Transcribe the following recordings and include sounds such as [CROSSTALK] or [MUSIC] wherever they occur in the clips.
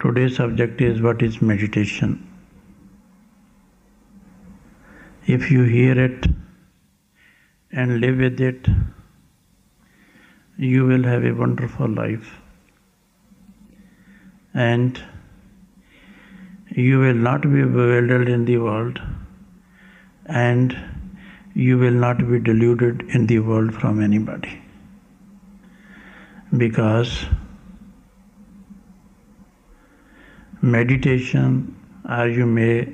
Today's subject is what is meditation. If you hear it and live with it, you will have a wonderful life. And you will not be bewildered in the world and you will not be deluded in the world from anybody. Because meditation, or you may,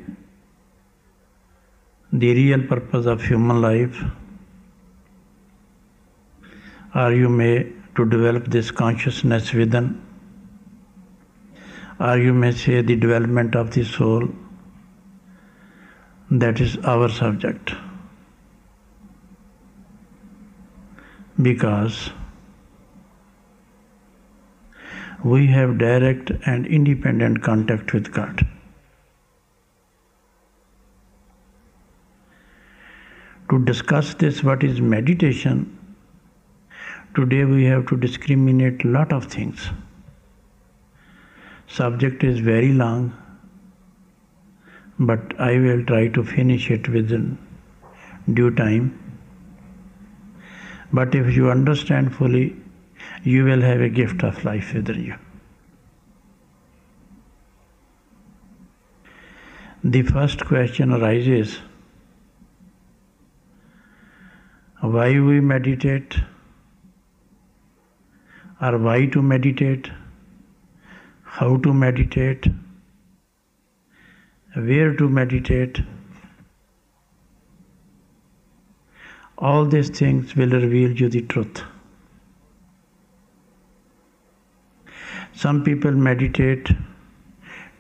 the real purpose of human life, or you may to develop this consciousness within, or you may say the development of the soul, that is our subject. Because we have direct and independent contact with God. To discuss this, what is meditation, today we have to discriminate lot of things. Subject is very long, but I will try to finish it within due time. But if you understand fully, you will have a gift of life with you. The first question arises why we meditate or why to meditate, how to meditate, where to meditate. All these things will reveal you the truth. Some people meditate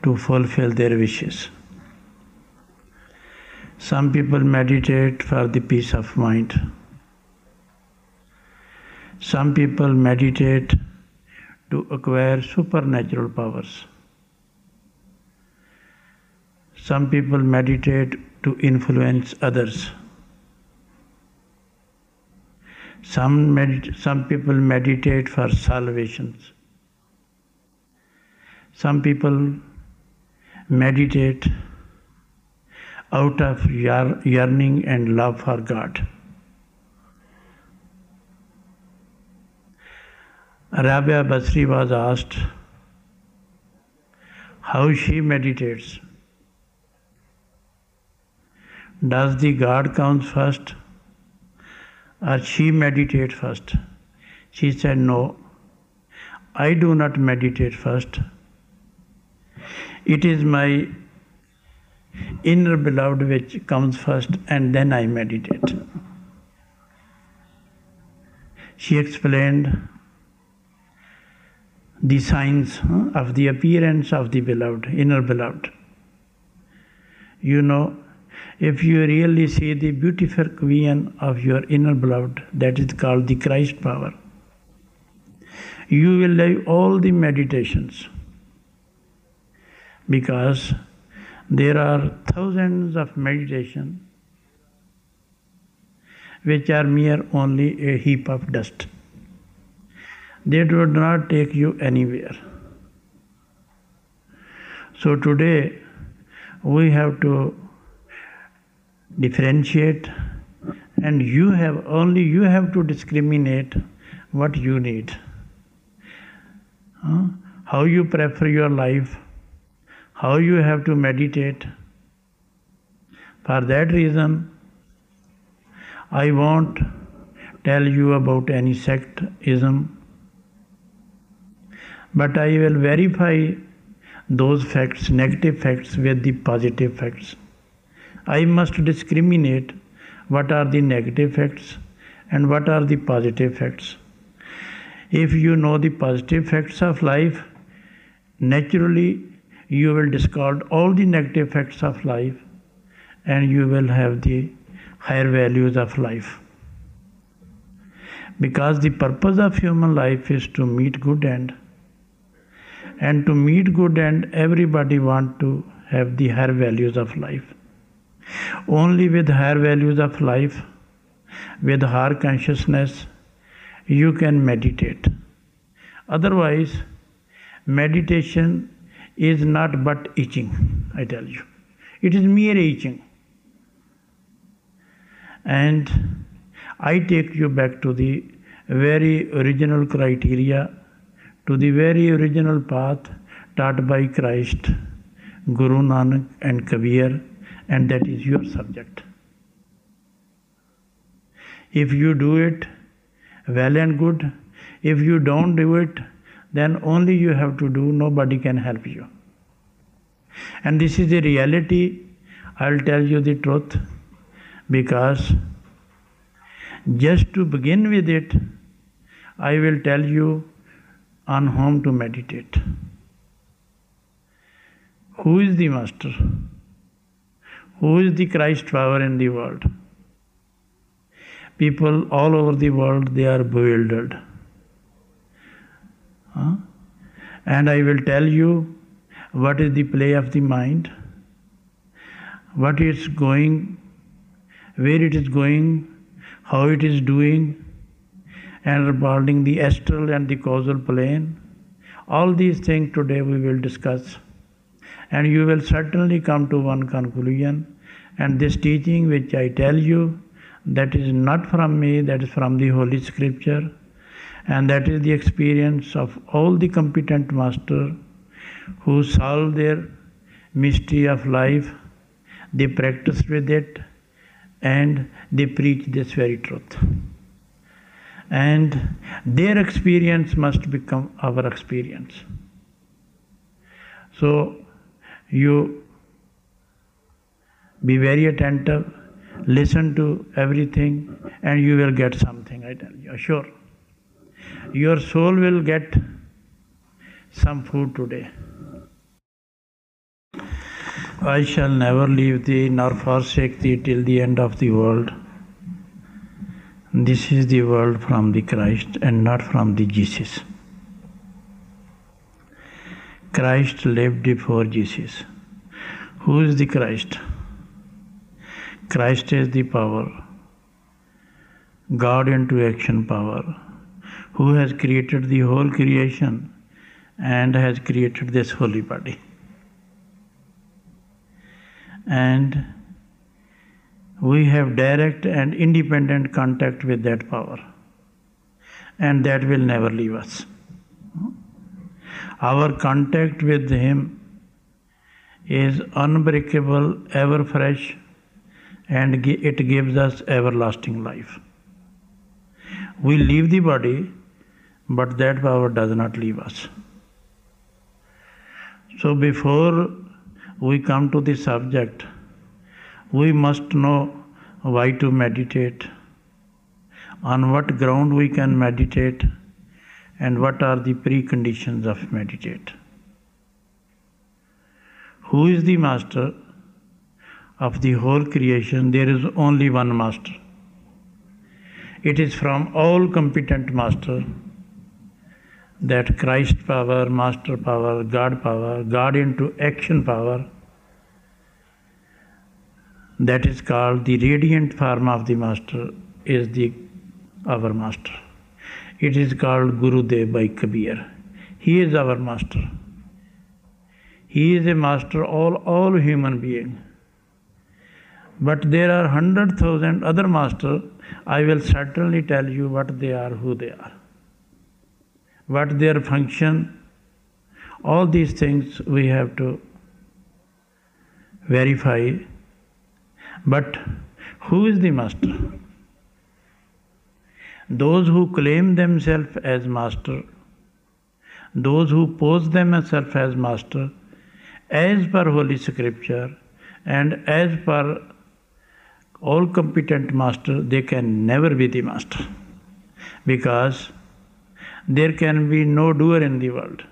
to fulfill their wishes. Some people meditate for the peace of mind. Some people meditate to acquire supernatural powers. Some people meditate to influence others. Some, med- some people meditate for salvations. Some people meditate out of yearning and love for God. Rabia Basri was asked how she meditates. Does the God comes first or she meditate first? She said, No, I do not meditate first. It is my inner beloved which comes first and then I meditate. She explained the signs of the appearance of the beloved, inner beloved. You know, if you really see the beautiful queen of your inner beloved, that is called the Christ power, you will leave all the meditations because there are thousands of meditation which are mere only a heap of dust they do not take you anywhere. So today we have to differentiate and you have only you have to discriminate what you need. Huh? How you prefer your life, how you have to meditate. For that reason, I won't tell you about any sectism but I will verify those facts, negative facts, with the positive facts. I must discriminate what are the negative facts and what are the positive facts. If you know the positive facts of life, naturally you will discard all the negative effects of life and you will have the higher values of life. Because the purpose of human life is to meet good end and to meet good end everybody want to have the higher values of life only with higher values of life with higher consciousness you can meditate otherwise meditation is not but itching, I tell you. It is mere itching. And I take you back to the very original criteria, to the very original path taught by Christ, Guru Nanak, and Kabir, and that is your subject. If you do it, well and good. If you don't do it, then only you have to do, nobody can help you. And this is the reality. I'll tell you the truth because just to begin with it, I will tell you on whom to meditate. Who is the Master? Who is the Christ power in the world? People all over the world they are bewildered. Huh? And I will tell you what is the play of the mind, what is going, where it is going, how it is doing, and regarding the astral and the causal plane. All these things today we will discuss. And you will certainly come to one conclusion. And this teaching, which I tell you, that is not from me, that is from the Holy Scripture. And that is the experience of all the competent masters who solve their mystery of life, they practice with it, and they preach this very truth. And their experience must become our experience. So, you be very attentive, listen to everything, and you will get something, I tell you, sure. Your soul will get some food today. I shall never leave thee nor forsake thee till the end of the world. This is the world from the Christ and not from the Jesus. Christ lived before Jesus. Who is the Christ? Christ is the power, God into action power, who has created the whole creation and has created this holy body. And we have direct and independent contact with that power, and that will never leave us. Our contact with Him is unbreakable, ever fresh, and it gives us everlasting life. We leave the body, but that power does not leave us. So, before we come to the subject, we must know why to meditate, on what ground we can meditate, and what are the preconditions of meditate. Who is the master of the whole creation? There is only one master. It is from all competent master that Christ power, master power, God power, God into action power, that is called the radiant form of the master, is the our master. It is called Guru Dev by Kabir. He is our master. He is a master all all human being. But there are hundred thousand other masters. I will certainly tell you what they are, who they are what their function, all these things we have to verify. But who is the master? Those who claim themselves as master, those who pose themselves as master, as per Holy Scripture and as per all competent master, they can never be the master because there can be no doer in the world.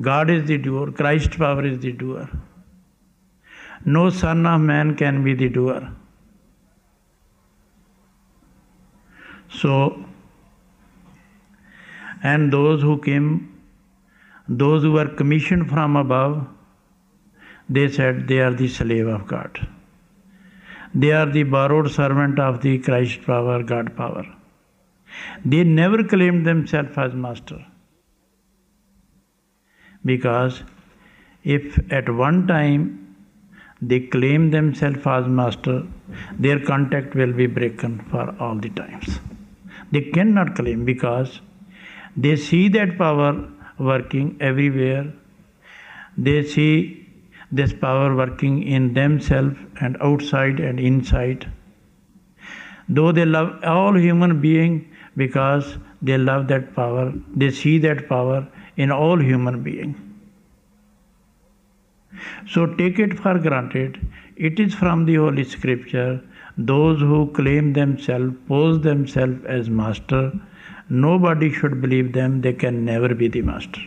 God is the doer, Christ power is the doer. No son of man can be the doer. So, and those who came, those who were commissioned from above, they said they are the slave of God. They are the borrowed servant of the Christ power, God power. They never claimed themselves as master because if at one time they claim themselves as master, their contact will be broken for all the times. They cannot claim because they see that power working everywhere. They see this power working in themselves and outside and inside. Though they love all human beings because they love that power, they see that power in all human beings. So take it for granted, it is from the Holy Scripture. Those who claim themselves, pose themselves as master, nobody should believe them, they can never be the master.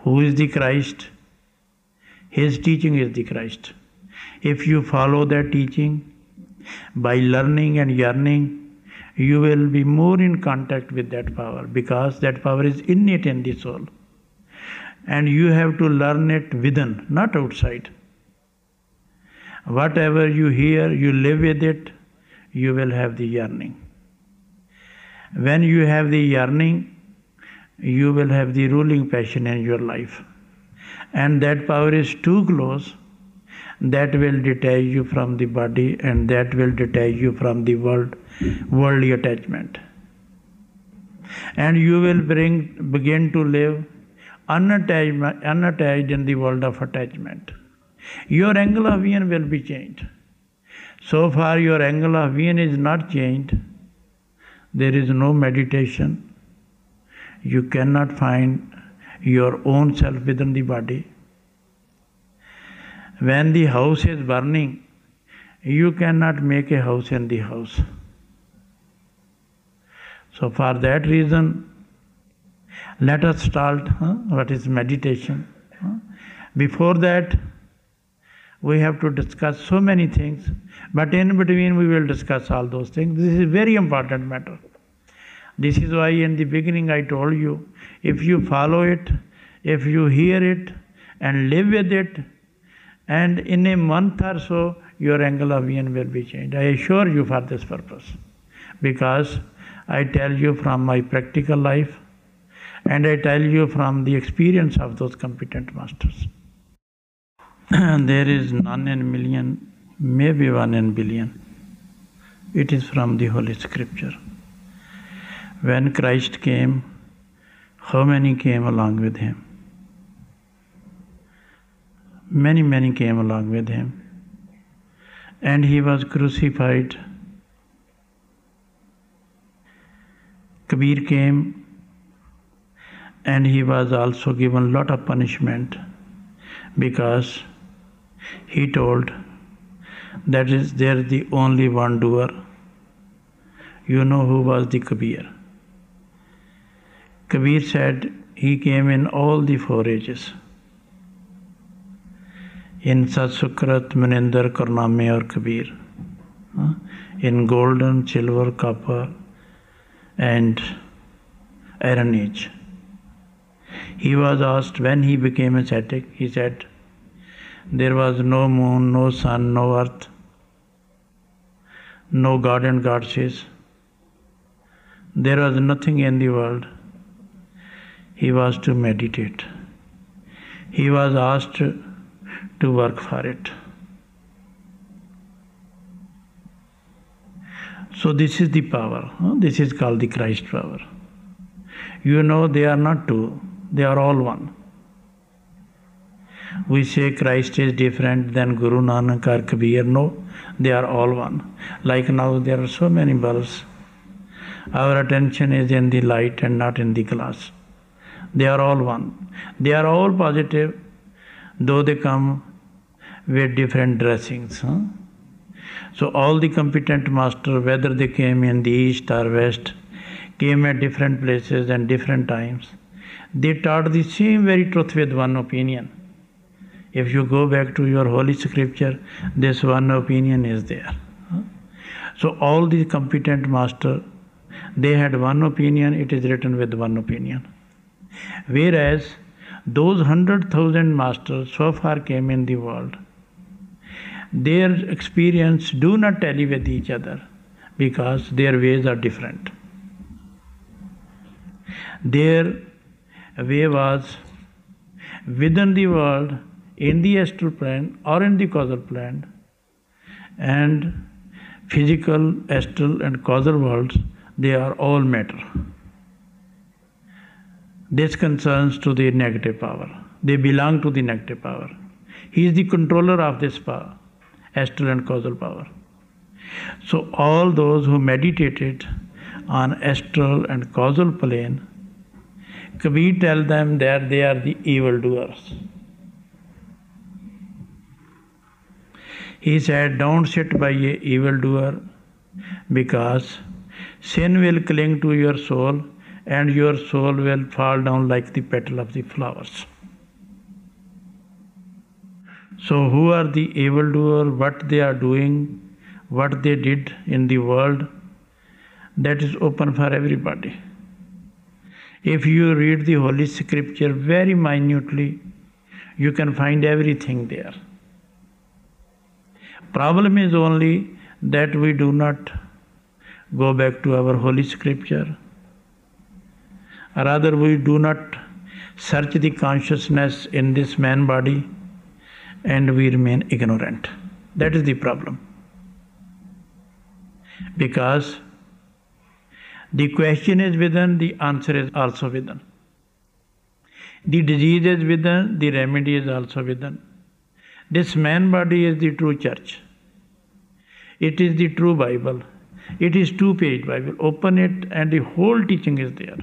Who is the Christ? His teaching is the Christ. If you follow that teaching, by learning and yearning, you will be more in contact with that power because that power is innate in the soul and you have to learn it within, not outside. Whatever you hear, you live with it, you will have the yearning. When you have the yearning, you will have the ruling passion in your life. And that power is too close, that will detach you from the body and that will detach you from the world, worldly attachment. And you will bring, begin to live unattached, unattached in the world of attachment. Your angle of vision will be changed. So far, your angle of vision is not changed. There is no meditation. You cannot find your own self within the body. When the house is burning, you cannot make a house in the house. So, for that reason, let us start huh? what is meditation. Huh? Before that, we have to discuss so many things, but in between we will discuss all those things. This is a very important matter. This is why in the beginning I told you if you follow it, if you hear it and live with it, and in a month or so your angle of vision will be changed. I assure you for this purpose. Because I tell you from my practical life and I tell you from the experience of those competent masters. [CLEARS THROAT] there is none in million, maybe one in billion. It is from the Holy Scripture. When Christ came, how many came along with him? Many, many came along with him. And he was crucified. Kabir came and he was also given lot of punishment because he told that is there the only one doer you know who was the kabir kabir said he came in all the four ages इन सत्सुकृत मनिंदर करनामे और Kabir in golden, silver, copper and iron age he was asked when he became a सैटिक he said there was no moon no sun no earth no god and goddesses there was nothing in world he was to meditate he was asked to work for it. So, this is the power. This is called the Christ power. You know, they are not two they are all one. We say Christ is different than Guru Nanak or Kabir. No, they are all one. Like now, there are so many bulbs. Our attention is in the light and not in the glass. They are all one. They are all positive, though they come with different dressings. Huh? So, all the competent masters, whether they came in the east or west, came at different places and different times they taught the same very truth with one opinion. If you go back to your holy scripture, this one opinion is there. So all the competent master, they had one opinion, it is written with one opinion. Whereas those hundred thousand masters so far came in the world, their experience do not tally with each other because their ways are different. Their way was within the world, in the astral plane or in the causal plane, and physical, astral, and causal worlds, they are all matter. This concerns to the negative power. They belong to the negative power. He is the controller of this power, astral and causal power. So all those who meditated on astral and causal plane, Kabir tell them that they are the evildoers. He said, Don't sit by a evildoer because sin will cling to your soul and your soul will fall down like the petal of the flowers. So, who are the evildoer, what they are doing, what they did in the world, that is open for everybody. If you read the Holy Scripture very minutely, you can find everything there. Problem is only that we do not go back to our Holy Scripture. Rather, we do not search the consciousness in this man body and we remain ignorant. That is the problem. Because the question is within, the answer is also within. The disease is within, the remedy is also within. This man body is the true church. It is the true Bible. It is two page Bible. Open it and the whole teaching is there.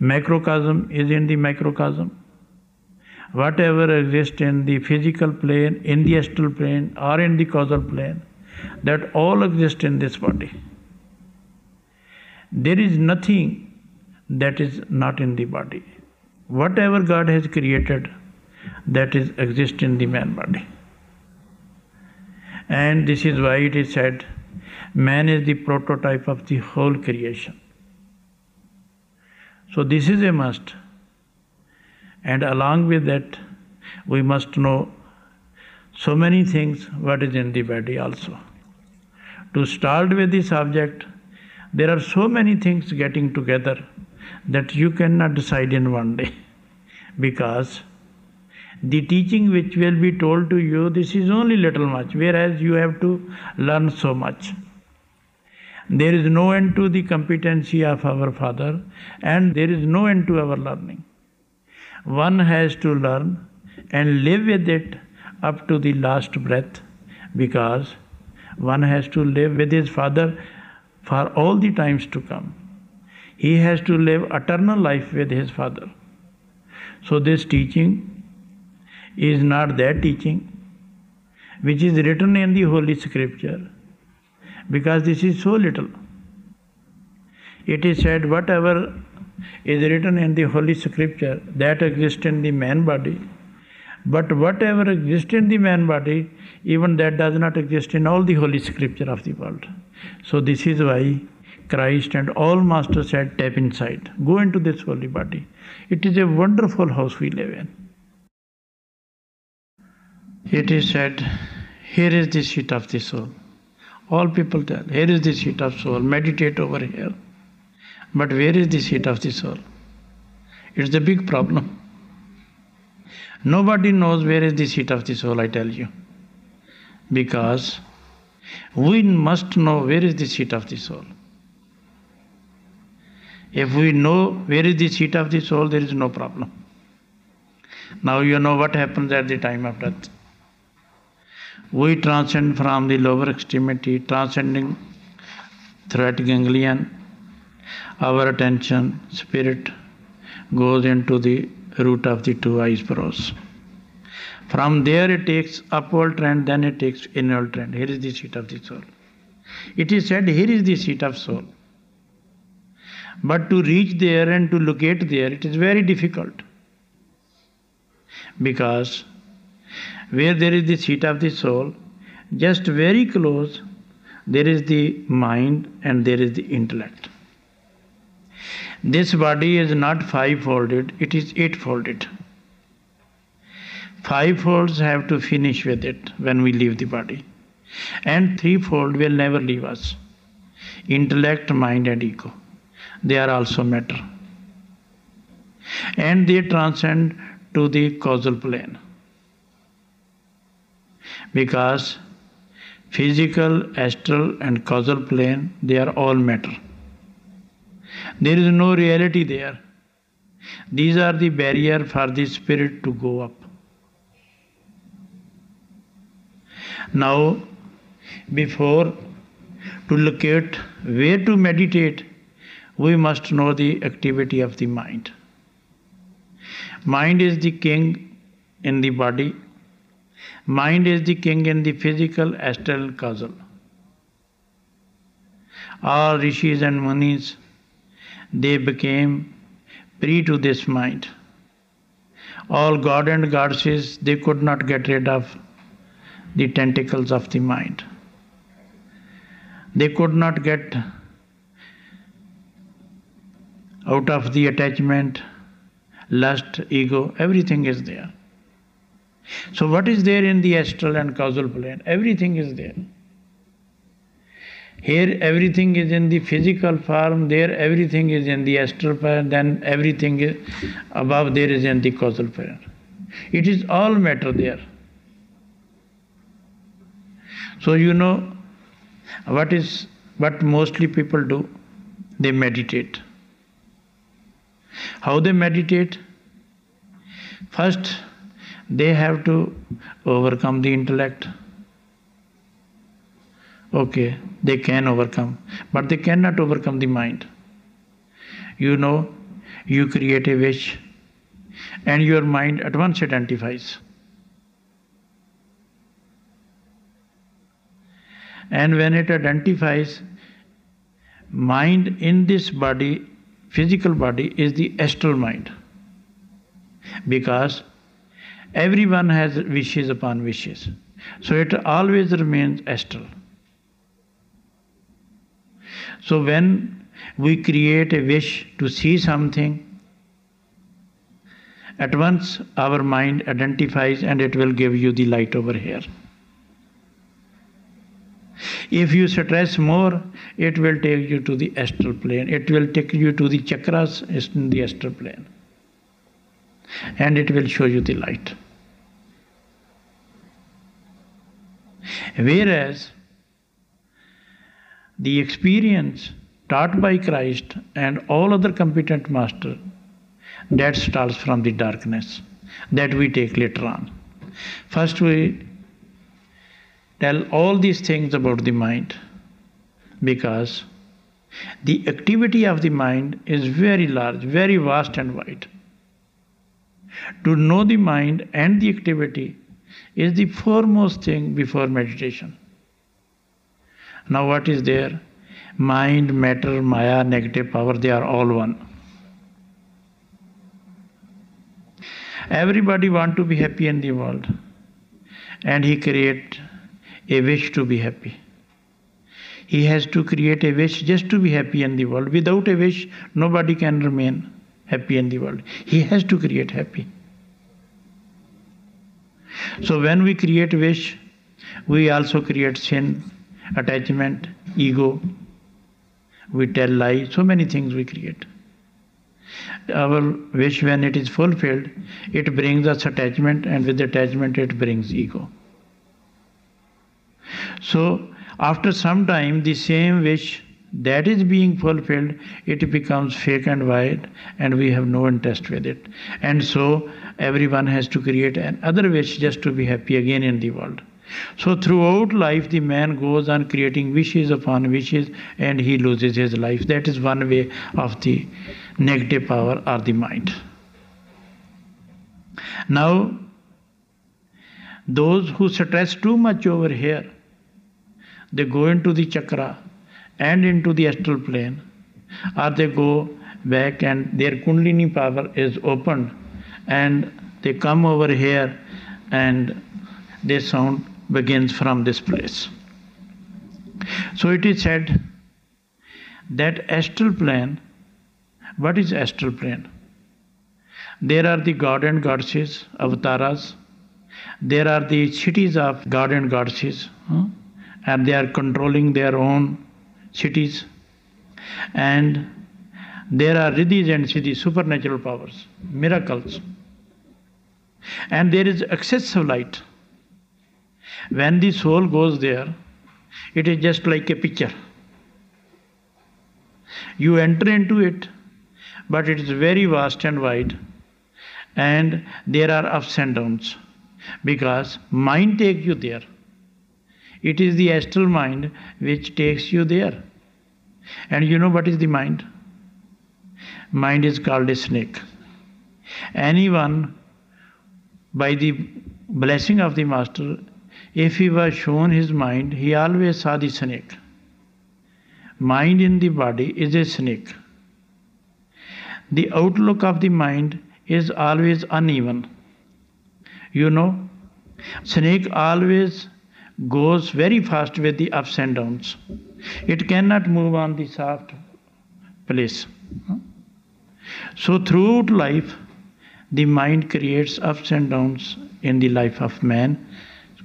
Macrocosm is in the microcosm. Whatever exists in the physical plane, in the astral plane, or in the causal plane, that all exist in this body. There is nothing that is not in the body. Whatever God has created, that is exist in the man body. And this is why it is said, man is the prototype of the whole creation. So this is a must. And along with that, we must know so many things what is in the body also. To start with the subject, there are so many things getting together that you cannot decide in one day. Because the teaching which will be told to you this is only little much whereas you have to learn so much. There is no end to the competency of our father and there is no end to our learning one has to learn and live with it up to the last breath because one has to live with his father for all the times to come. He has to live eternal life with his Father. So, this teaching is not that teaching which is written in the Holy Scripture because this is so little. It is said, whatever is written in the Holy Scripture that exists in the man body, but whatever exists in the man body, even that does not exist in all the Holy Scripture of the world. So, this is why Christ and all masters said, Tap inside, go into this holy body. It is a wonderful house we live in. It is said, Here is the seat of the soul. All people tell, Here is the seat of soul, meditate over here. But where is the seat of the soul? It's the big problem. Nobody knows where is the seat of the soul, I tell you. Because we must know where is the seat of the soul. If we know where is the seat of the soul, there is no problem. Now you know what happens at the time of death. We transcend from the lower extremity, transcending threat ganglion. Our attention, spirit goes into the root of the two eyebrows. From there it takes upward trend, then it takes inward trend. Here is the seat of the soul. It is said, here is the seat of soul. But to reach there and to locate there, it is very difficult. Because where there is the seat of the soul, just very close, there is the mind and there is the intellect. This body is not five folded, it is eight folded. Fivefolds have to finish with it when we leave the body. And threefold will never leave us. Intellect, mind, and ego. They are also matter. And they transcend to the causal plane. Because physical, astral, and causal plane, they are all matter. There is no reality there. These are the barrier for the spirit to go up. Now, before to locate where to meditate, we must know the activity of the mind. Mind is the king in the body. Mind is the king in the physical, astral, causal. All rishis and munis, they became prey to this mind. All god and goddesses, they could not get rid of the tentacles of the mind. They could not get out of the attachment, lust, ego, everything is there. So, what is there in the astral and causal plane? Everything is there. Here, everything is in the physical form, there, everything is in the astral plane, then everything is above there is in the causal plane. It is all matter there. So, you know what is what mostly people do? They meditate. How they meditate? First, they have to overcome the intellect. Okay, they can overcome, but they cannot overcome the mind. You know, you create a wish, and your mind at once identifies. And when it identifies, mind in this body, physical body, is the astral mind. Because everyone has wishes upon wishes. So it always remains astral. So when we create a wish to see something, at once our mind identifies and it will give you the light over here. If you stress more, it will take you to the astral plane. It will take you to the chakras in the astral plane. And it will show you the light. Whereas the experience taught by Christ and all other competent masters that starts from the darkness that we take later on. First we tell all these things about the mind because the activity of the mind is very large, very vast and wide. To know the mind and the activity is the foremost thing before meditation. Now, what is there? Mind, matter, maya, negative power, they are all one. Everybody want to be happy in the world, and he create a wish to be happy. He has to create a wish just to be happy in the world. Without a wish, nobody can remain happy in the world. He has to create happy. So when we create wish, we also create sin, attachment, ego. We tell lies, so many things we create. Our wish, when it is fulfilled, it brings us attachment, and with attachment, it brings ego. So, after some time, the same wish that is being fulfilled, it becomes fake and white, and we have no interest with it. And so, everyone has to create another wish just to be happy again in the world. So, throughout life, the man goes on creating wishes upon wishes and he loses his life. That is one way of the negative power or the mind. Now, those who stress too much over here, they go into the chakra and into the astral plane, or they go back and their Kundalini power is opened and they come over here and they sound begins from this place. So it is said that astral plane, what is astral plane? There are the god and goddesses, avatars. There are the cities of god and goddesses. Huh? and they are controlling their own cities. And there are riddhis and siddhis, supernatural powers, miracles. and there is excessive light. When the soul goes there, it is just like a picture. You enter into it, but it is very vast and wide, and there are ups and downs because mind takes you there. It is the astral mind which takes you there. And you know what is the mind? Mind is called a snake. Anyone, by the blessing of the Master, if he was shown his mind, he always saw the snake. Mind in the body is a snake. The outlook of the mind is always uneven. You know, snake always goes very fast with the ups and downs. It cannot move on the soft place. So throughout life, the mind creates ups and downs in the life of man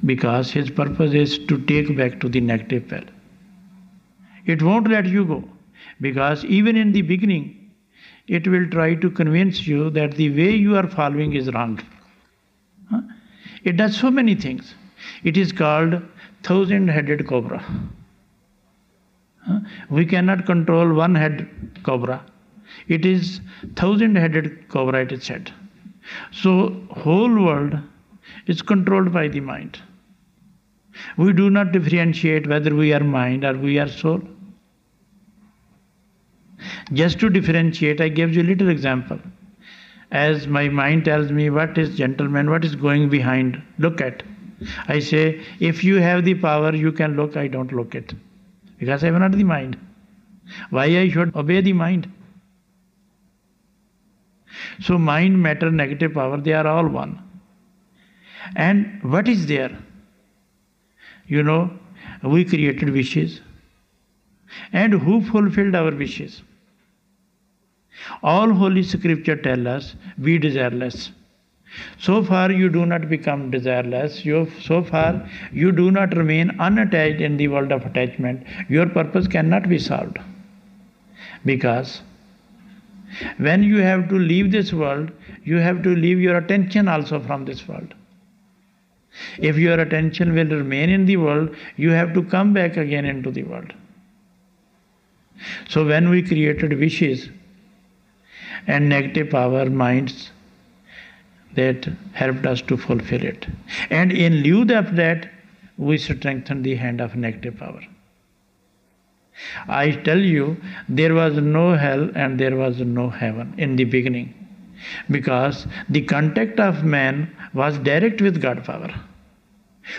because his purpose is to take back to the negative path. It won't let you go because even in the beginning, it will try to convince you that the way you are following is wrong. It does so many things. It is called thousand headed cobra. We cannot control one head cobra. It is thousand headed cobra, it is said. So, whole world is controlled by the mind. We do not differentiate whether we are mind or we are soul. Just to differentiate, I give you a little example. As my mind tells me what is gentleman, what is going behind, look at. I say, if you have the power, you can look, I don't look it. Because I have not the mind. Why I should obey the mind? So mind, matter, negative power, they are all one. And what is there? You know, we created wishes. And who fulfilled our wishes? All holy scripture tell us be desireless. So far you do not become desireless, you, so far you do not remain unattached in the world of attachment, your purpose cannot be solved. Because when you have to leave this world, you have to leave your attention also from this world. If your attention will remain in the world, you have to come back again into the world. So when we created wishes and negative power minds, that helped us to fulfill it. And in lieu of that, we strengthened the hand of negative power. I tell you, there was no hell and there was no heaven in the beginning because the contact of man was direct with God power.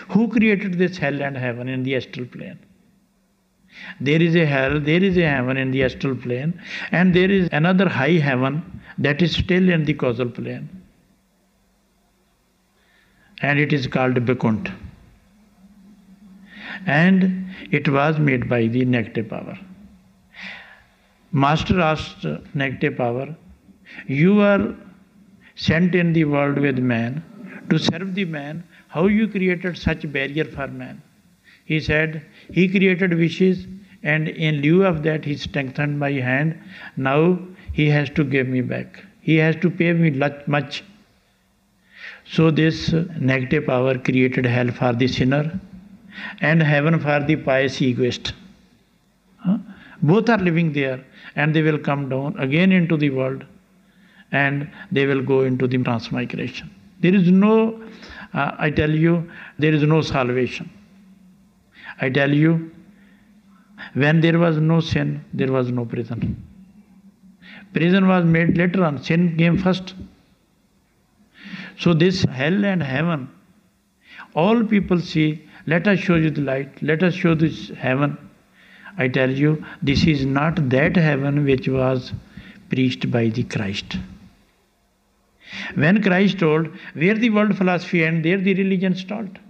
Who created this hell and heaven in the astral plane? There is a hell, there is a heaven in the astral plane, and there is another high heaven that is still in the causal plane. And it is called Vaikuntha and it was made by the negative power. Master asked negative power, You are sent in the world with man to serve the man. How you created such barrier for man? He said, He created wishes, and in lieu of that, He strengthened my hand. Now He has to give me back. He has to pay me much. So, this negative power created hell for the sinner and heaven for the pious egoist. Both are living there and they will come down again into the world and they will go into the transmigration. There is no, uh, I tell you, there is no salvation. I tell you, when there was no sin, there was no prison. Prison was made later on, sin came first. So, this hell and heaven, all people see let us show you the light. Let us show this heaven. I tell you, this is not that heaven which was preached by the Christ. When Christ told, where the world philosophy ends, there the religion starts.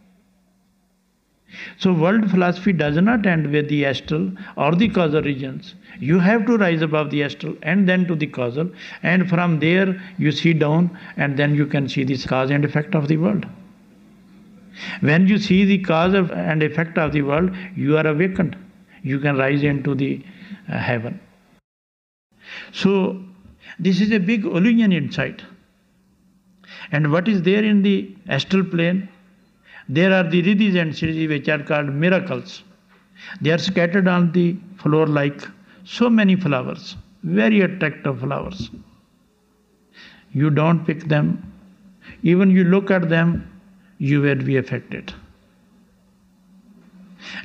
So, world philosophy does not end with the astral or the causal regions. You have to rise above the astral and then to the causal, and from there you see down, and then you can see the cause and effect of the world. When you see the cause and effect of the world, you are awakened. You can rise into the uh, heaven. So, this is a big illusion inside. And what is there in the astral plane? There are the riddhis and siddhis which are called miracles. They are scattered on the floor like so many flowers, very attractive flowers. You don't pick them, even you look at them, you will be affected.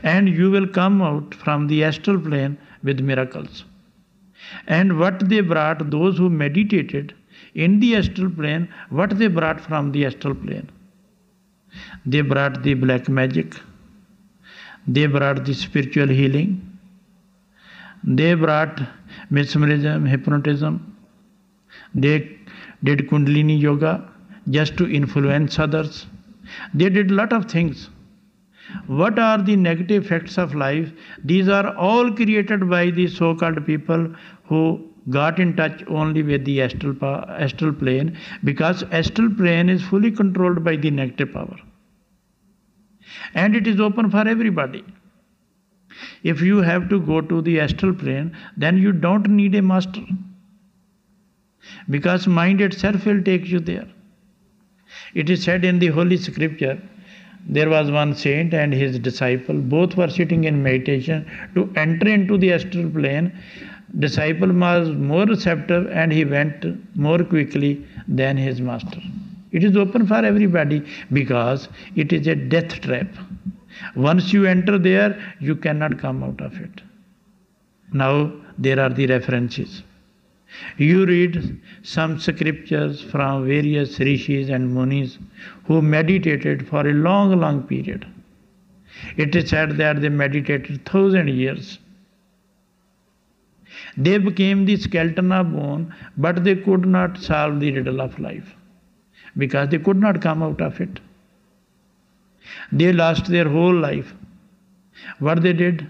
And you will come out from the astral plane with miracles. And what they brought, those who meditated in the astral plane, what they brought from the astral plane? They brought the black magic, they brought the spiritual healing, they brought mesmerism, hypnotism, they did Kundalini yoga just to influence others. They did lot of things. What are the negative effects of life? These are all created by the so called people who got in touch only with the astral, astral plane because astral plane is fully controlled by the negative power. And it is open for everybody. If you have to go to the astral plane then you don't need a master because mind itself will take you there. It is said in the holy scripture there was one saint and his disciple both were sitting in meditation to enter into the astral plane disciple was more receptive and he went more quickly than his master it is open for everybody because it is a death trap once you enter there you cannot come out of it now there are the references you read some scriptures from various rishis and munis who meditated for a long, long period. It is said that they meditated thousand years. They became the skeleton of bone, but they could not solve the riddle of life because they could not come out of it. They lost their whole life. What they did?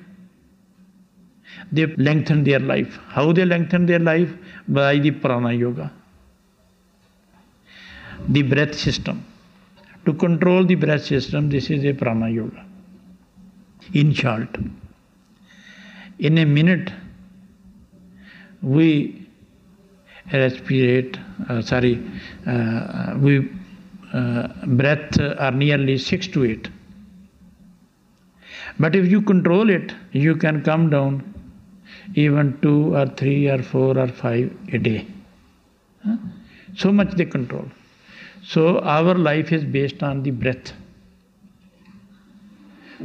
They lengthened their life. How they lengthened their life? By the prana yoga. The breath system. To control the breath system, this is a prana yoga. In short, in a minute, we respirate, uh, sorry, uh, we uh, breath are nearly six to eight. But if you control it, you can come down even two or three or four or five a day. So much they control. So our life is based on the breath.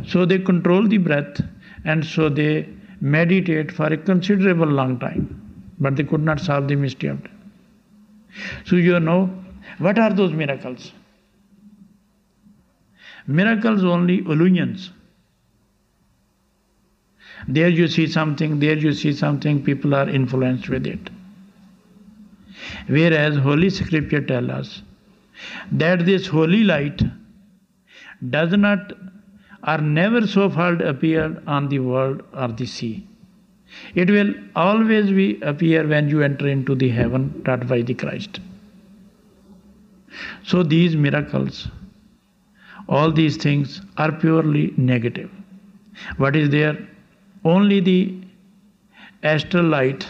So they control the breath and so they meditate for a considerable long time. But they could not solve the mystery of death. So you know, what are those miracles? Miracles only illusions. There you see something, there you see something, people are influenced with it. Whereas Holy Scripture tells us that this holy light does not or never so far appear on the world or the sea. It will always be appear when you enter into the heaven taught by the Christ. So these miracles, all these things are purely negative. What is there? Only the astral light,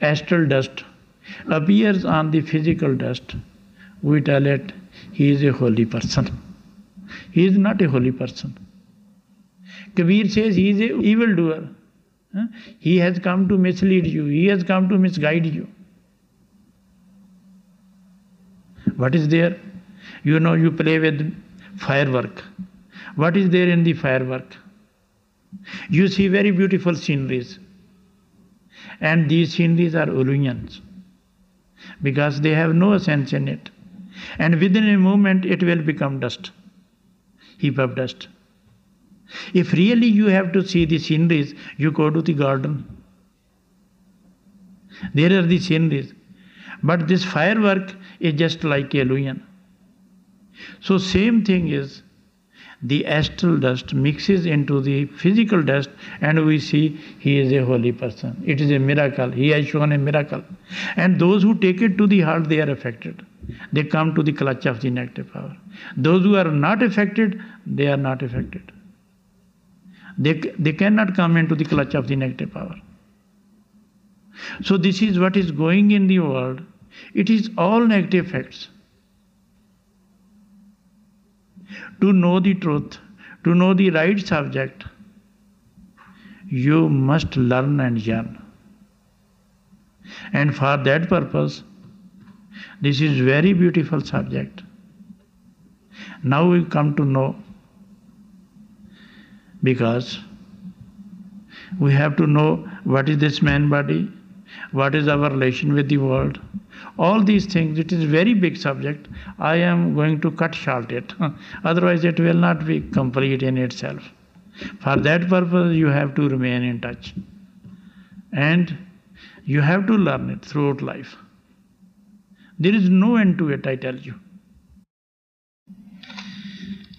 astral dust appears on the physical dust. We tell it he is a holy person. He is not a holy person. Kabir says he is a evildoer. He has come to mislead you, he has come to misguide you. What is there? You know, you play with firework. What is there in the firework? You see very beautiful sceneries. And these sceneries are illusions because they have no sense in it. And within a moment, it will become dust, heap of dust. If really you have to see the sceneries, you go to the garden. There are the sceneries. But this firework is just like illusion. So same thing is the astral dust mixes into the physical dust and we see he is a holy person. It is a miracle. He has shown a miracle. And those who take it to the heart, they are affected. They come to the clutch of the negative power. Those who are not affected, they are not affected. They, they cannot come into the clutch of the negative power. So this is what is going in the world. It is all negative facts. To know the truth, to know the right subject, you must learn and yearn. And for that purpose, this is very beautiful subject. Now we come to know because we have to know what is this man body, what is our relation with the world. All these things, it is very big subject. I am going to cut short it. [LAUGHS] Otherwise it will not be complete in itself. For that purpose you have to remain in touch. And you have to learn it throughout life. There is no end to it, I tell you.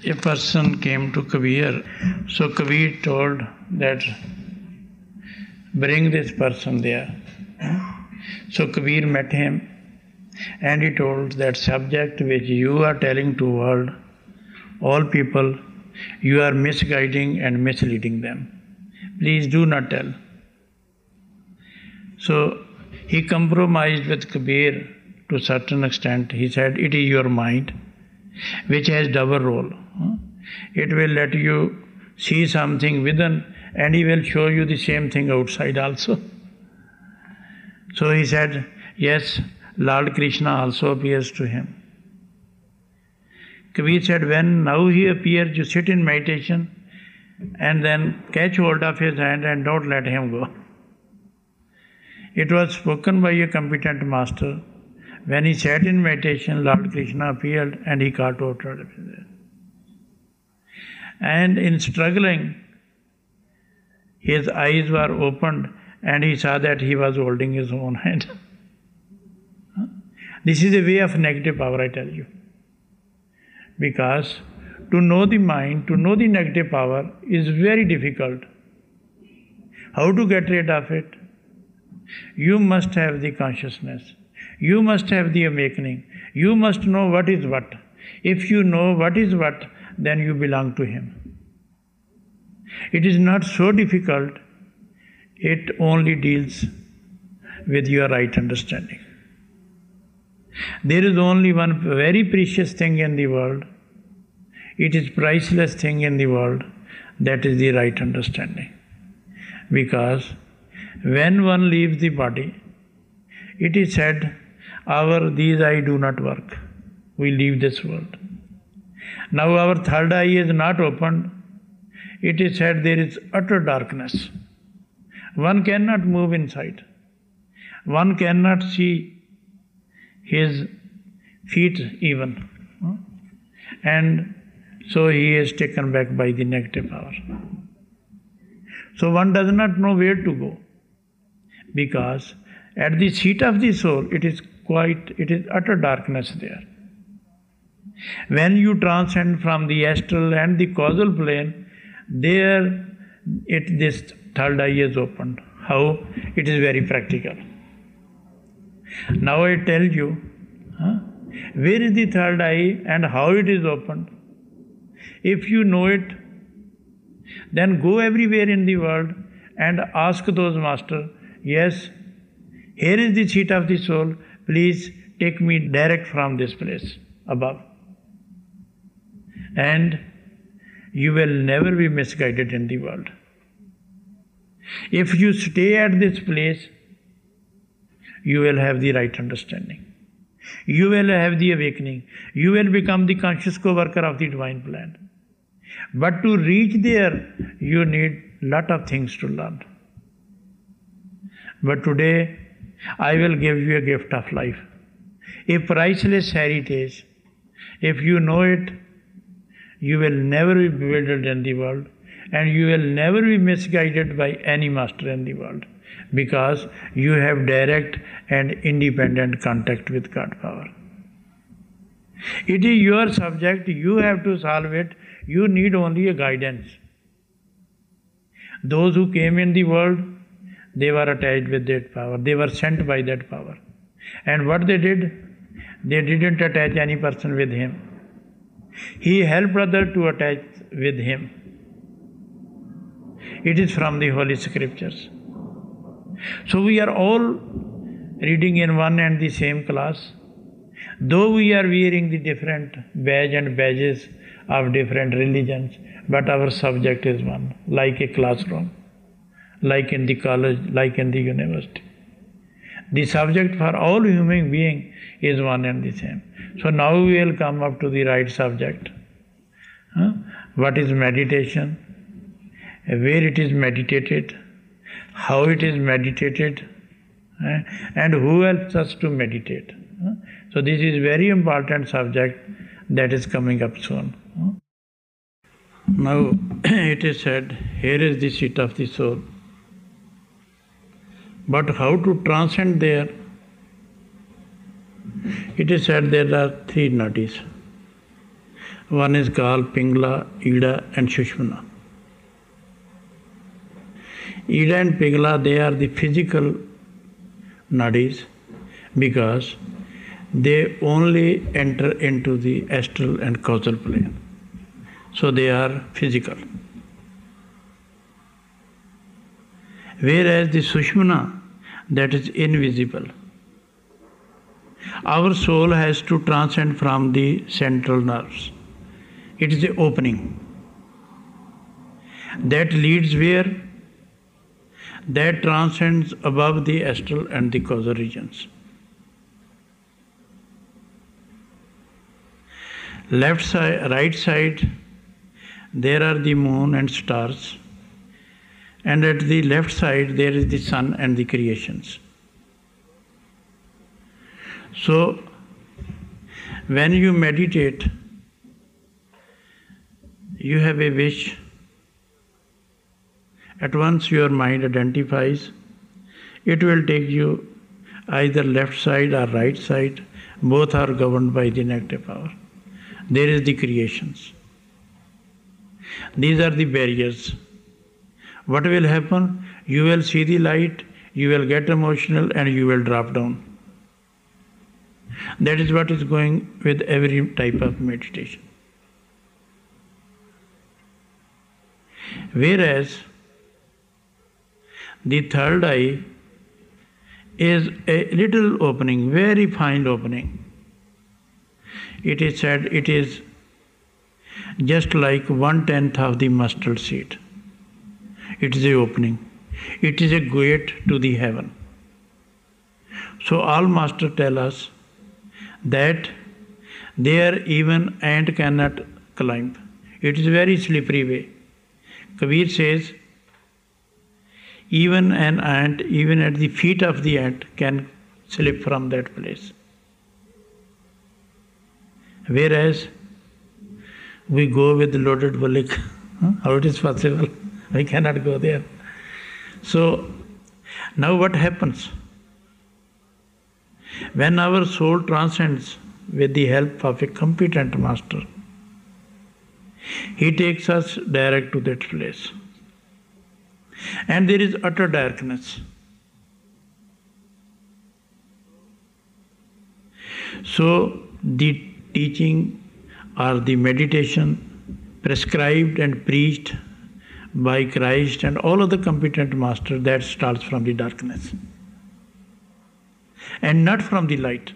A person came to Kabir, so Kabir told that bring this person there. So Kabir met him and he told that subject which you are telling to world, all people, you are misguiding and misleading them. Please do not tell. So he compromised with Kabir to a certain extent. He said, It is your mind which has double role. Hmm? It will let you see something within and he will show you the same thing outside also. So he said, Yes, Lord Krishna also appears to him. Kabir said, When now he appears, you sit in meditation and then catch hold of his hand and don't let him go. It was spoken by a competent master. When he sat in meditation, Lord Krishna appeared and he caught hold of his hand. And in struggling, his eyes were opened and he saw that he was holding his own hand. [LAUGHS] this is a way of negative power, I tell you. Because to know the mind, to know the negative power is very difficult. How to get rid of it? You must have the consciousness. You must have the awakening. You must know what is what. If you know what is what, then you belong to Him. It is not so difficult, it only deals with your right understanding. There is only one very precious thing in the world. It is priceless thing in the world. That is the right understanding. Because when one leaves the body, it is said, Our these I do not work. We leave this world. Now our third eye is not opened. It is said there is utter darkness. One cannot move inside. One cannot see his feet even. And so he is taken back by the negative power. So one does not know where to go because at the seat of the soul it is quite it is utter darkness there when you transcend from the astral and the causal plane there it this third eye is opened how it is very practical now i tell you huh, where is the third eye and how it is opened if you know it then go everywhere in the world and ask those masters Yes, here is the seat of the soul. Please take me direct from this place above. And you will never be misguided in the world. If you stay at this place, you will have the right understanding. You will have the awakening. You will become the conscious co worker of the divine plan. But to reach there, you need lot of things to learn. But today, I will give you a gift of life. A priceless heritage. If you know it, you will never be bewildered in the world and you will never be misguided by any master in the world because you have direct and independent contact with God power. It is your subject, you have to solve it, you need only a guidance. Those who came in the world they were attached with that power. They were sent by that power. And what they did, they didn't attach any person with him. He helped brother to attach with him. It is from the Holy Scriptures. So we are all reading in one and the same class. Though we are wearing the different badge and badges of different religions, but our subject is one, like a classroom, like in the college, like in the university. The subject for all human being is one and the same. So now we will come up to the right subject. Huh? What is meditation? Where it is meditated? How it is meditated? Eh? And who helps us to meditate? Huh? So this is very important subject that is coming up soon. Now [CLEARS THROAT] it is said, here is the seat of the soul. But how to transcend there? It is said there are three nadis. One is called Pingala, Ida, and Sushumna. Ida and Pingala, they are the physical nadis because they only enter into the astral and causal plane. So they are physical. Whereas the Sushmana, that is invisible. Our soul has to transcend from the central nerves. It is the opening. That leads where? That transcends above the astral and the causal regions. Left side, right side, there are the moon and stars and at the left side there is the sun and the creations. So, when you meditate, you have a wish. At once your mind identifies, it will take you either left side or right side, both are governed by the negative power. There is the creations. These are the barriers what will happen? You will see the light, you will get emotional, and you will drop down. That is what is going with every type of meditation. Whereas the third eye is a little opening, very fine opening. It is said it is just like one tenth of the mustard seed. It is a opening. It is a gate to the heaven. So all master tell us that there even ant cannot climb. It is very slippery way. Kabir says, even an ant, even at the feet of the ant, can slip from that place. Whereas we go with loaded bullock, [LAUGHS] how it is possible? [LAUGHS] We cannot go there. So, now what happens? When our soul transcends with the help of a competent master, he takes us direct to that place. And there is utter darkness. So, the teaching or the meditation prescribed and preached by Christ and all other competent master that starts from the darkness and not from the light.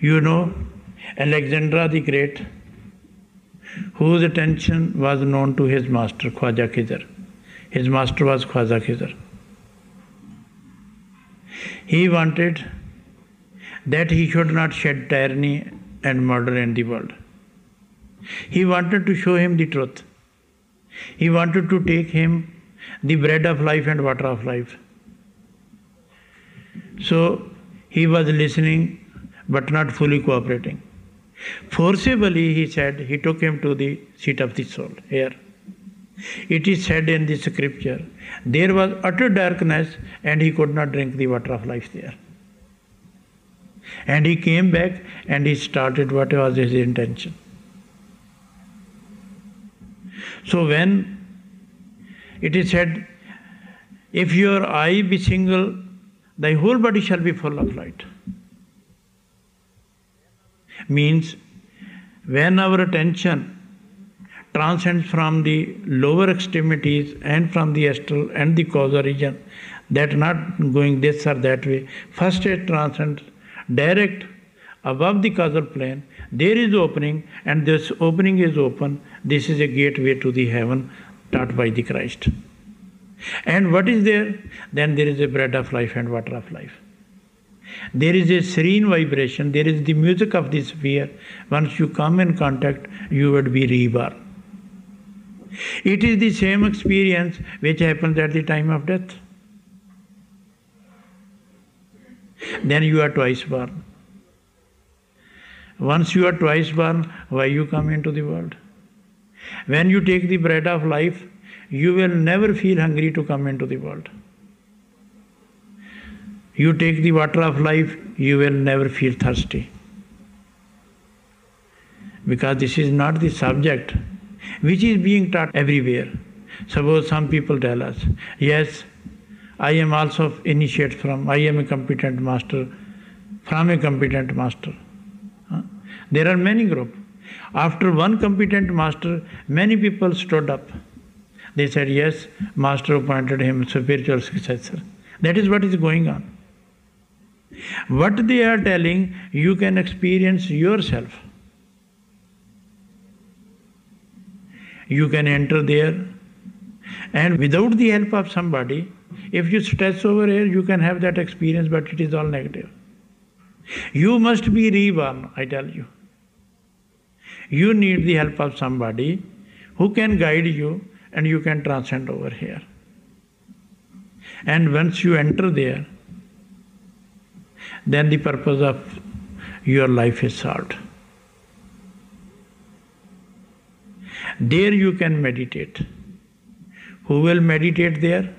You know, Alexander the Great, whose attention was known to his master Khwaja Khizr. His master was Khwaja Khizr. He wanted that he should not shed tyranny and murder in the world. He wanted to show him the truth. He wanted to take him the bread of life and water of life. So he was listening but not fully cooperating. Forcibly, he said, he took him to the seat of the soul here. It is said in the scripture, there was utter darkness and he could not drink the water of life there. And he came back and he started what was his intention. So when it is said, if your eye be single, thy whole body shall be full of light. Means when our attention transcends from the lower extremities and from the astral and the causal region, that not going this or that way. First it transcends direct above the causal plane. There is opening, and this opening is open. This is a gateway to the heaven taught by the Christ. And what is there? Then there is a bread of life and water of life. There is a serene vibration, there is the music of the sphere. Once you come in contact, you would be reborn. It is the same experience which happens at the time of death. Then you are twice born. Once you are twice born, why you come into the world? When you take the bread of life, you will never feel hungry to come into the world. You take the water of life, you will never feel thirsty. Because this is not the subject which is being taught everywhere. Suppose some people tell us, yes, I am also initiated from, I am a competent master, from a competent master. There are many groups. After one competent master, many people stood up. They said, Yes, Master appointed him spiritual successor. That is what is going on. What they are telling, you can experience yourself. You can enter there, and without the help of somebody, if you stress over here, you can have that experience, but it is all negative. You must be reborn, I tell you. You need the help of somebody who can guide you and you can transcend over here. And once you enter there, then the purpose of your life is solved. There you can meditate. Who will meditate there?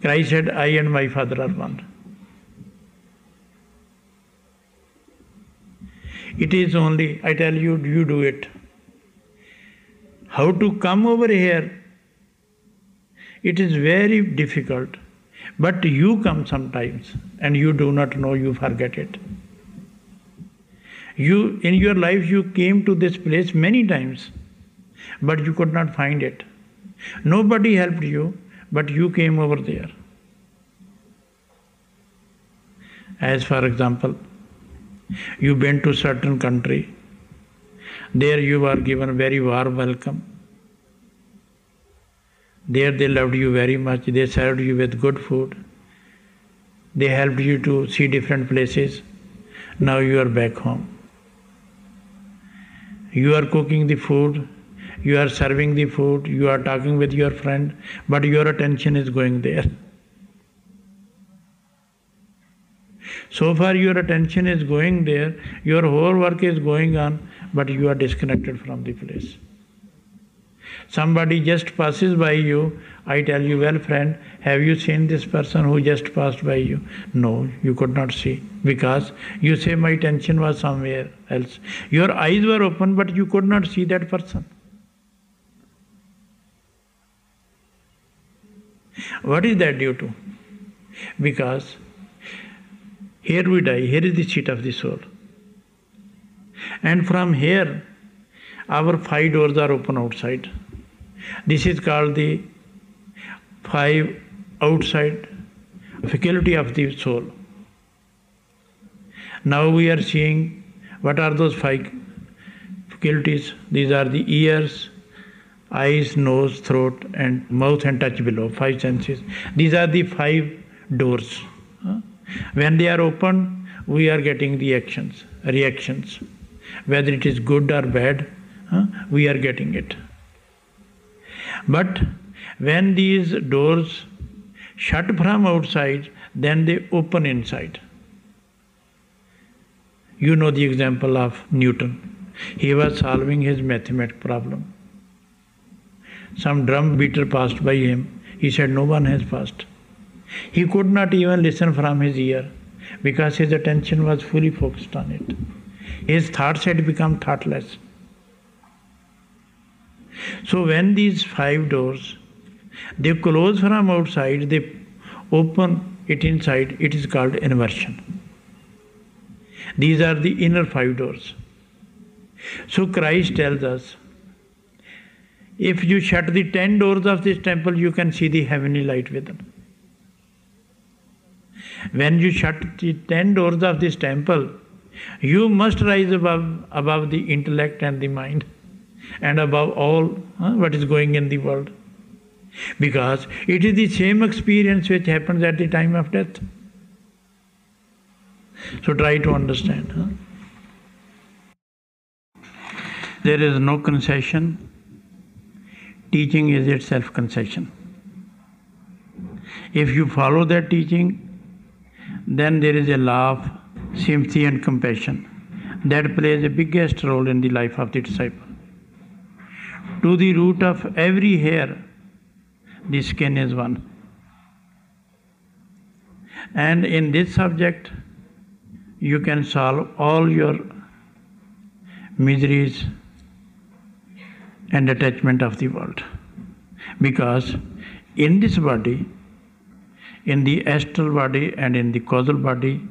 Christ said, I and my Father are one. It is only, I tell you, you do it. How to come over here? It is very difficult. But you come sometimes and you do not know, you forget it. You, in your life, you came to this place many times, but you could not find it. Nobody helped you, but you came over there. As for example, you went to certain country, there you were given very warm welcome. There they loved you very much, they served you with good food, they helped you to see different places. Now you are back home. You are cooking the food, you are serving the food, you are talking with your friend, but your attention is going there. So far, your attention is going there, your whole work is going on, but you are disconnected from the place. Somebody just passes by you, I tell you, well, friend, have you seen this person who just passed by you? No, you could not see because you say my attention was somewhere else. Your eyes were open, but you could not see that person. What is that due to? Because here we die, here is the seat of the soul. And from here, our five doors are open outside. This is called the five outside faculty of the soul. Now we are seeing what are those five faculties? These are the ears, eyes, nose, throat, and mouth and touch below, five senses. These are the five doors. When they are open, we are getting the actions, reactions. Whether it is good or bad, we are getting it. But when these doors shut from outside, then they open inside. You know the example of Newton. He was solving his mathematical problem. Some drum beater passed by him. He said, No one has passed. He could not even listen from his ear because his attention was fully focused on it. His thoughts had become thoughtless. So when these five doors they close from outside, they open it inside, it is called inversion. These are the inner five doors. So Christ tells us If you shut the ten doors of this temple, you can see the heavenly light within. When you shut the ten doors of this temple, you must rise above, above the intellect and the mind and above all huh, what is going in the world. Because it is the same experience which happens at the time of death. So try to understand. Huh? There is no concession. Teaching is itself concession. If you follow that teaching, then there is a law of sympathy and compassion that plays the biggest role in the life of the disciple. To the root of every hair, the skin is one. And in this subject, you can solve all your miseries and attachment of the world. Because in this body, in the astral body and in the causal body,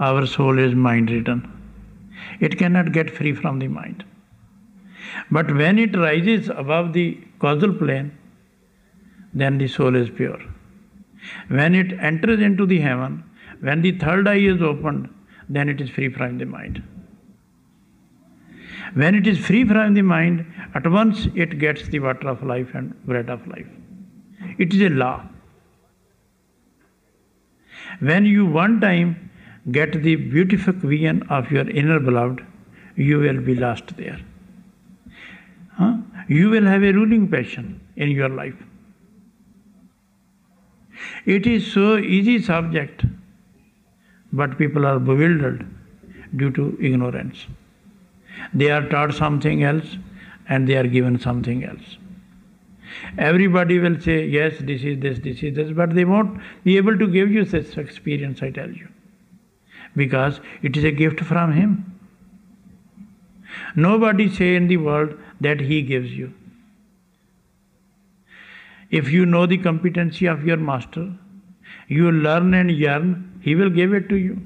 our soul is mind ridden. It cannot get free from the mind. But when it rises above the causal plane, then the soul is pure. When it enters into the heaven, when the third eye is opened, then it is free from the mind. When it is free from the mind, at once it gets the water of life and bread of life. It is a law. When you one time get the beautiful vision of your inner beloved, you will be lost there. Huh? You will have a ruling passion in your life. It is so easy subject, but people are bewildered due to ignorance. They are taught something else and they are given something else. Everybody will say, yes, this is this, this is this, but they won't be able to give you such experience, I tell you. Because it is a gift from Him. Nobody say in the world that He gives you. If you know the competency of your master, you learn and yearn, He will give it to you.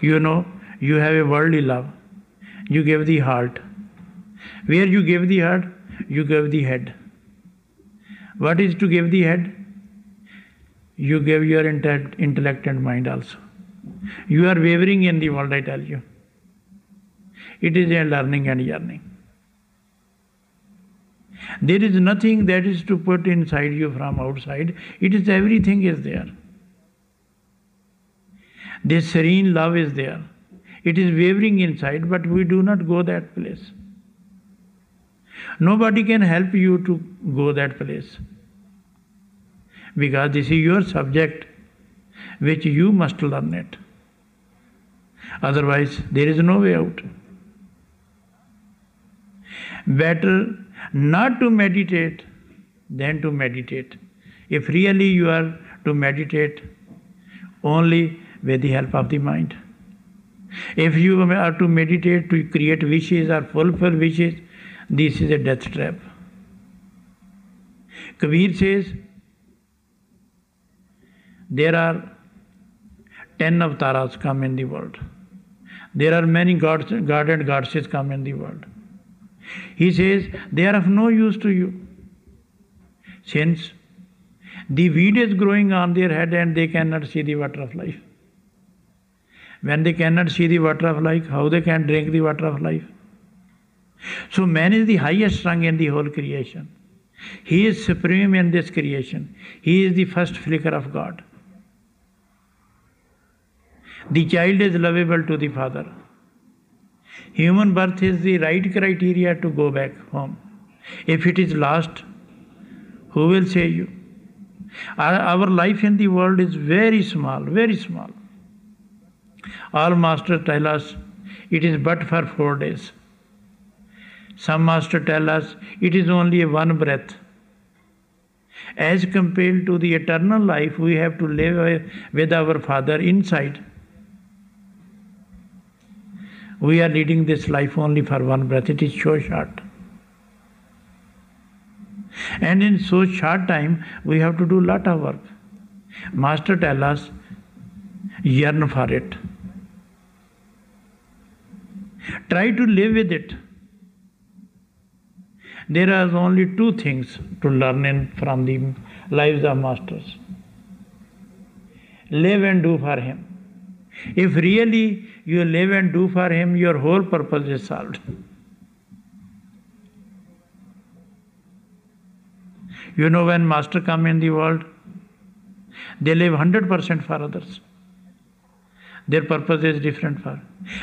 You know, you have a worldly love. You give the heart. Where you give the heart, you give the head. What is to give the head? You give your intellect and mind also. You are wavering in the world, I tell you. It is a learning and yearning. There is nothing that is to put inside you from outside. It is everything is there. This serene love is there. It is wavering inside, but we do not go that place. Nobody can help you to go that place. Because this is your subject, which you must learn it. Otherwise, there is no way out. Better not to meditate than to meditate. If really you are to meditate only with the help of the mind. If you are to meditate to create wishes or fulfill wishes, this is a death trap. Kabir says there are ten avatars come in the world. There are many gods, God and goddesses come in the world. He says they are of no use to you. Since the weed is growing on their head and they cannot see the water of life. When they cannot see the water of life, how they can drink the water of life? So man is the highest rung in the whole creation. He is supreme in this creation. He is the first flicker of God. The child is lovable to the father. Human birth is the right criteria to go back home. If it is lost, who will save you? Our, life in the world is very small, very small. All masters tell us it is but for four days. Some masters tell us it is only one breath. As compared to the eternal life, we have to live with our Father inside. We are leading this life only for one breath. It is so short. And in so short time, we have to do lot of work. Master tell us, yearn for it. Try to live with it. There are only two things to learn in, from the lives of masters live and do for Him. If really you live and do for Him, your whole purpose is solved. You know, when Master come in the world, they live 100% for others. Their purpose is different for.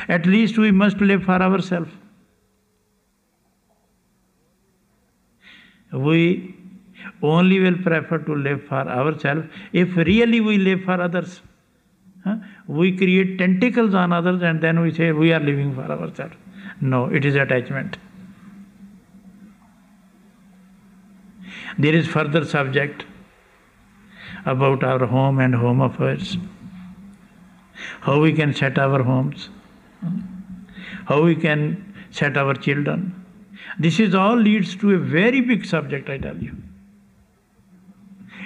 At least we must live for ourselves. We only will prefer to live for ourselves if really we live for others. Huh? We create tentacles on others and then we say we are living for ourselves. No, it is attachment. There is further subject about our home and home affairs. How we can set our homes. How we can set our children. This is all leads to a very big subject, I tell you.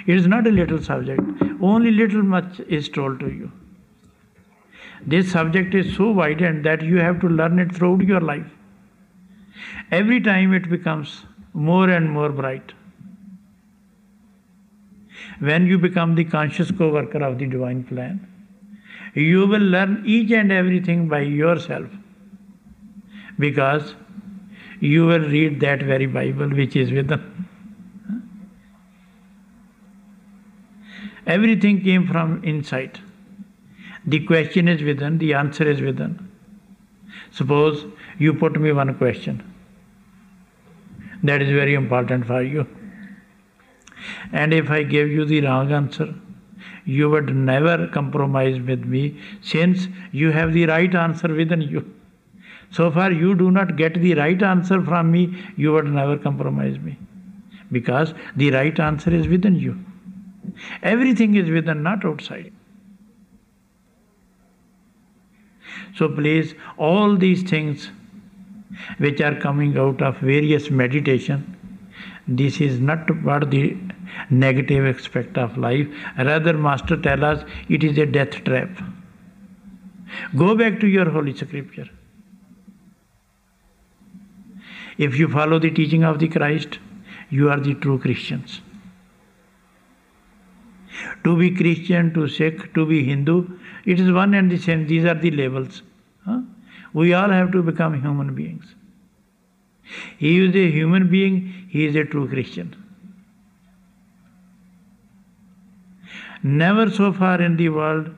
It is not a little subject. Only little much is told to you. This subject is so widened that you have to learn it throughout your life. Every time it becomes more and more bright. When you become the conscious co worker of the divine plan, you will learn each and everything by yourself because you will read that very Bible which is within. Everything came from inside. The question is within, the answer is within. Suppose you put me one question. That is very important for you. And if I give you the wrong answer, you would never compromise with me since you have the right answer within you. So far, you do not get the right answer from me, you would never compromise me. Because the right answer is within you. Everything is within, not outside. So please, all these things which are coming out of various meditation, this is not what the negative aspect of life. Rather, Master tell us it is a death trap. Go back to your holy scripture. If you follow the teaching of the Christ, you are the true Christians. To be Christian, to Sikh, to be Hindu, it is one and the same. These are the labels. Huh? We all have to become human beings. He is a human being, he is a true Christian. Never so far in the world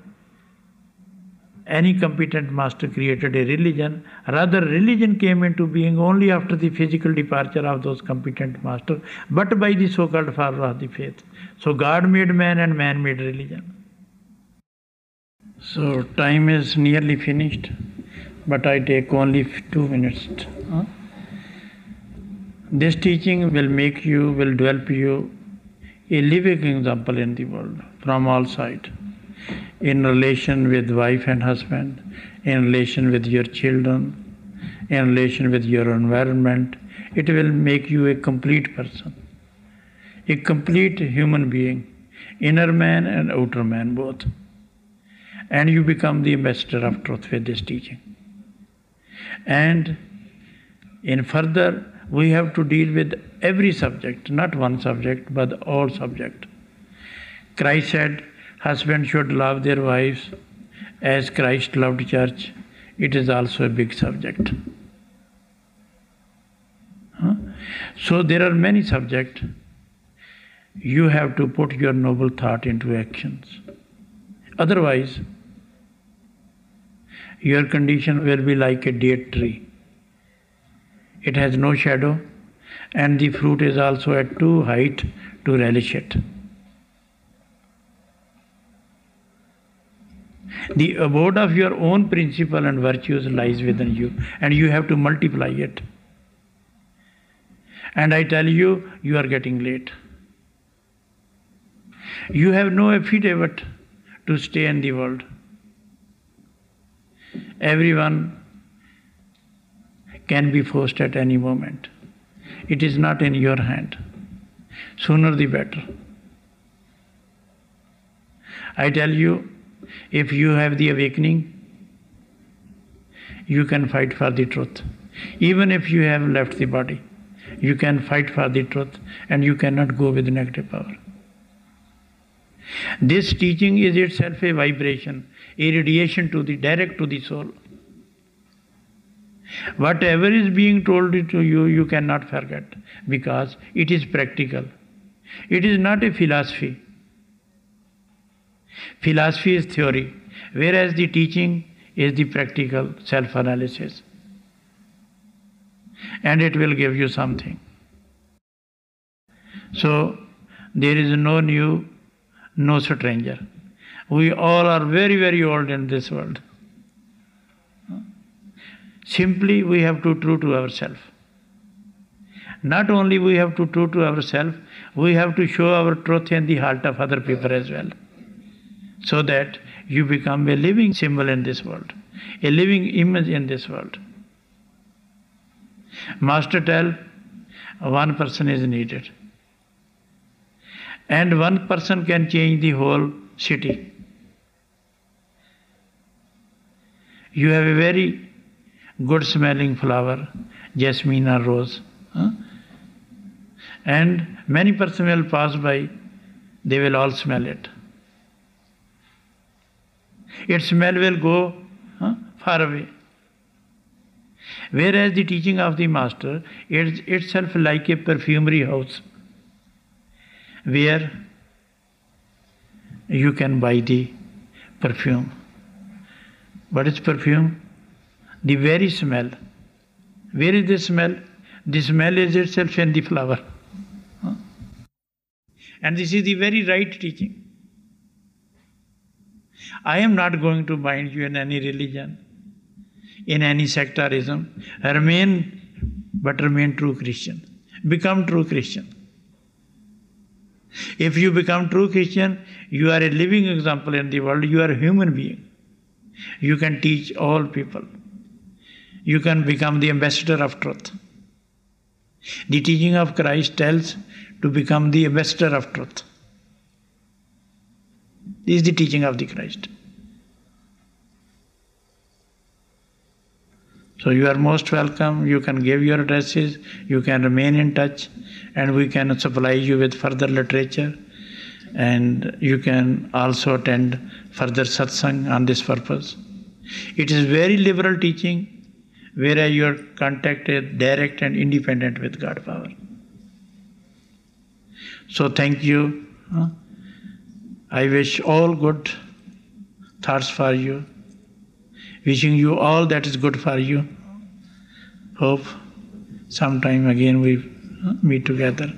any competent master created a religion. Rather, religion came into being only after the physical departure of those competent masters, but by the so called father of the faith. So, God made man and man made religion. So, time is nearly finished, but I take only two minutes. Huh? This teaching will make you, will develop you a living example in the world from all sides in relation with wife and husband, in relation with your children, in relation with your environment. It will make you a complete person, a complete human being, inner man and outer man both. And you become the ambassador of truth with this teaching. And in further, we have to deal with every subject, not one subject, but all subject. Christ said, Husbands should love their wives as Christ loved church. It is also a big subject. So there are many subjects. You have to put your noble thought into actions. Otherwise, your condition will be like a date tree. It has no shadow, and the fruit is also at too height to relish it. The abode of your own principle and virtues lies within you, and you have to multiply it. And I tell you, you are getting late. You have no affidavit to stay in the world. Everyone can be forced at any moment. It is not in your hand. Sooner the better. I tell you, if you have the awakening, you can fight for the truth. Even if you have left the body, you can fight for the truth and you cannot go with negative power. This teaching is itself a vibration, a radiation to the direct to the soul. Whatever is being told to you, you cannot forget because it is practical. It is not a philosophy. Philosophy is theory, whereas the teaching is the practical self analysis. And it will give you something. So, there is no new, no stranger. We all are very, very old in this world. Simply, we have to true to ourselves. Not only we have to true to ourselves, we have to show our truth in the heart of other people as well. So that you become a living symbol in this world, a living image in this world. Master tell one person is needed. And one person can change the whole city. You have a very good smelling flower, jasmine or rose. Huh? And many persons will pass by, they will all smell it. Its smell will go huh, far away. Whereas the teaching of the Master is itself like a perfumery house where you can buy the perfume. What is perfume? The very smell. Where is the smell? The smell is itself in the flower. And this is the very right teaching. I am not going to bind you in any religion, in any sectarism. Remain, but remain true Christian. Become true Christian. If you become true Christian, you are a living example in the world. You are a human being. You can teach all people. You can become the ambassador of truth. The teaching of Christ tells to become the ambassador of truth. This is the teaching of the Christ. So you are most welcome. You can give your addresses, you can remain in touch, and we can supply you with further literature. And you can also attend further satsang on this purpose. It is very liberal teaching where you are contacted direct and independent with God power. So thank you. I wish all good thoughts for you. Wishing you all that is good for you. Hope sometime again we meet together.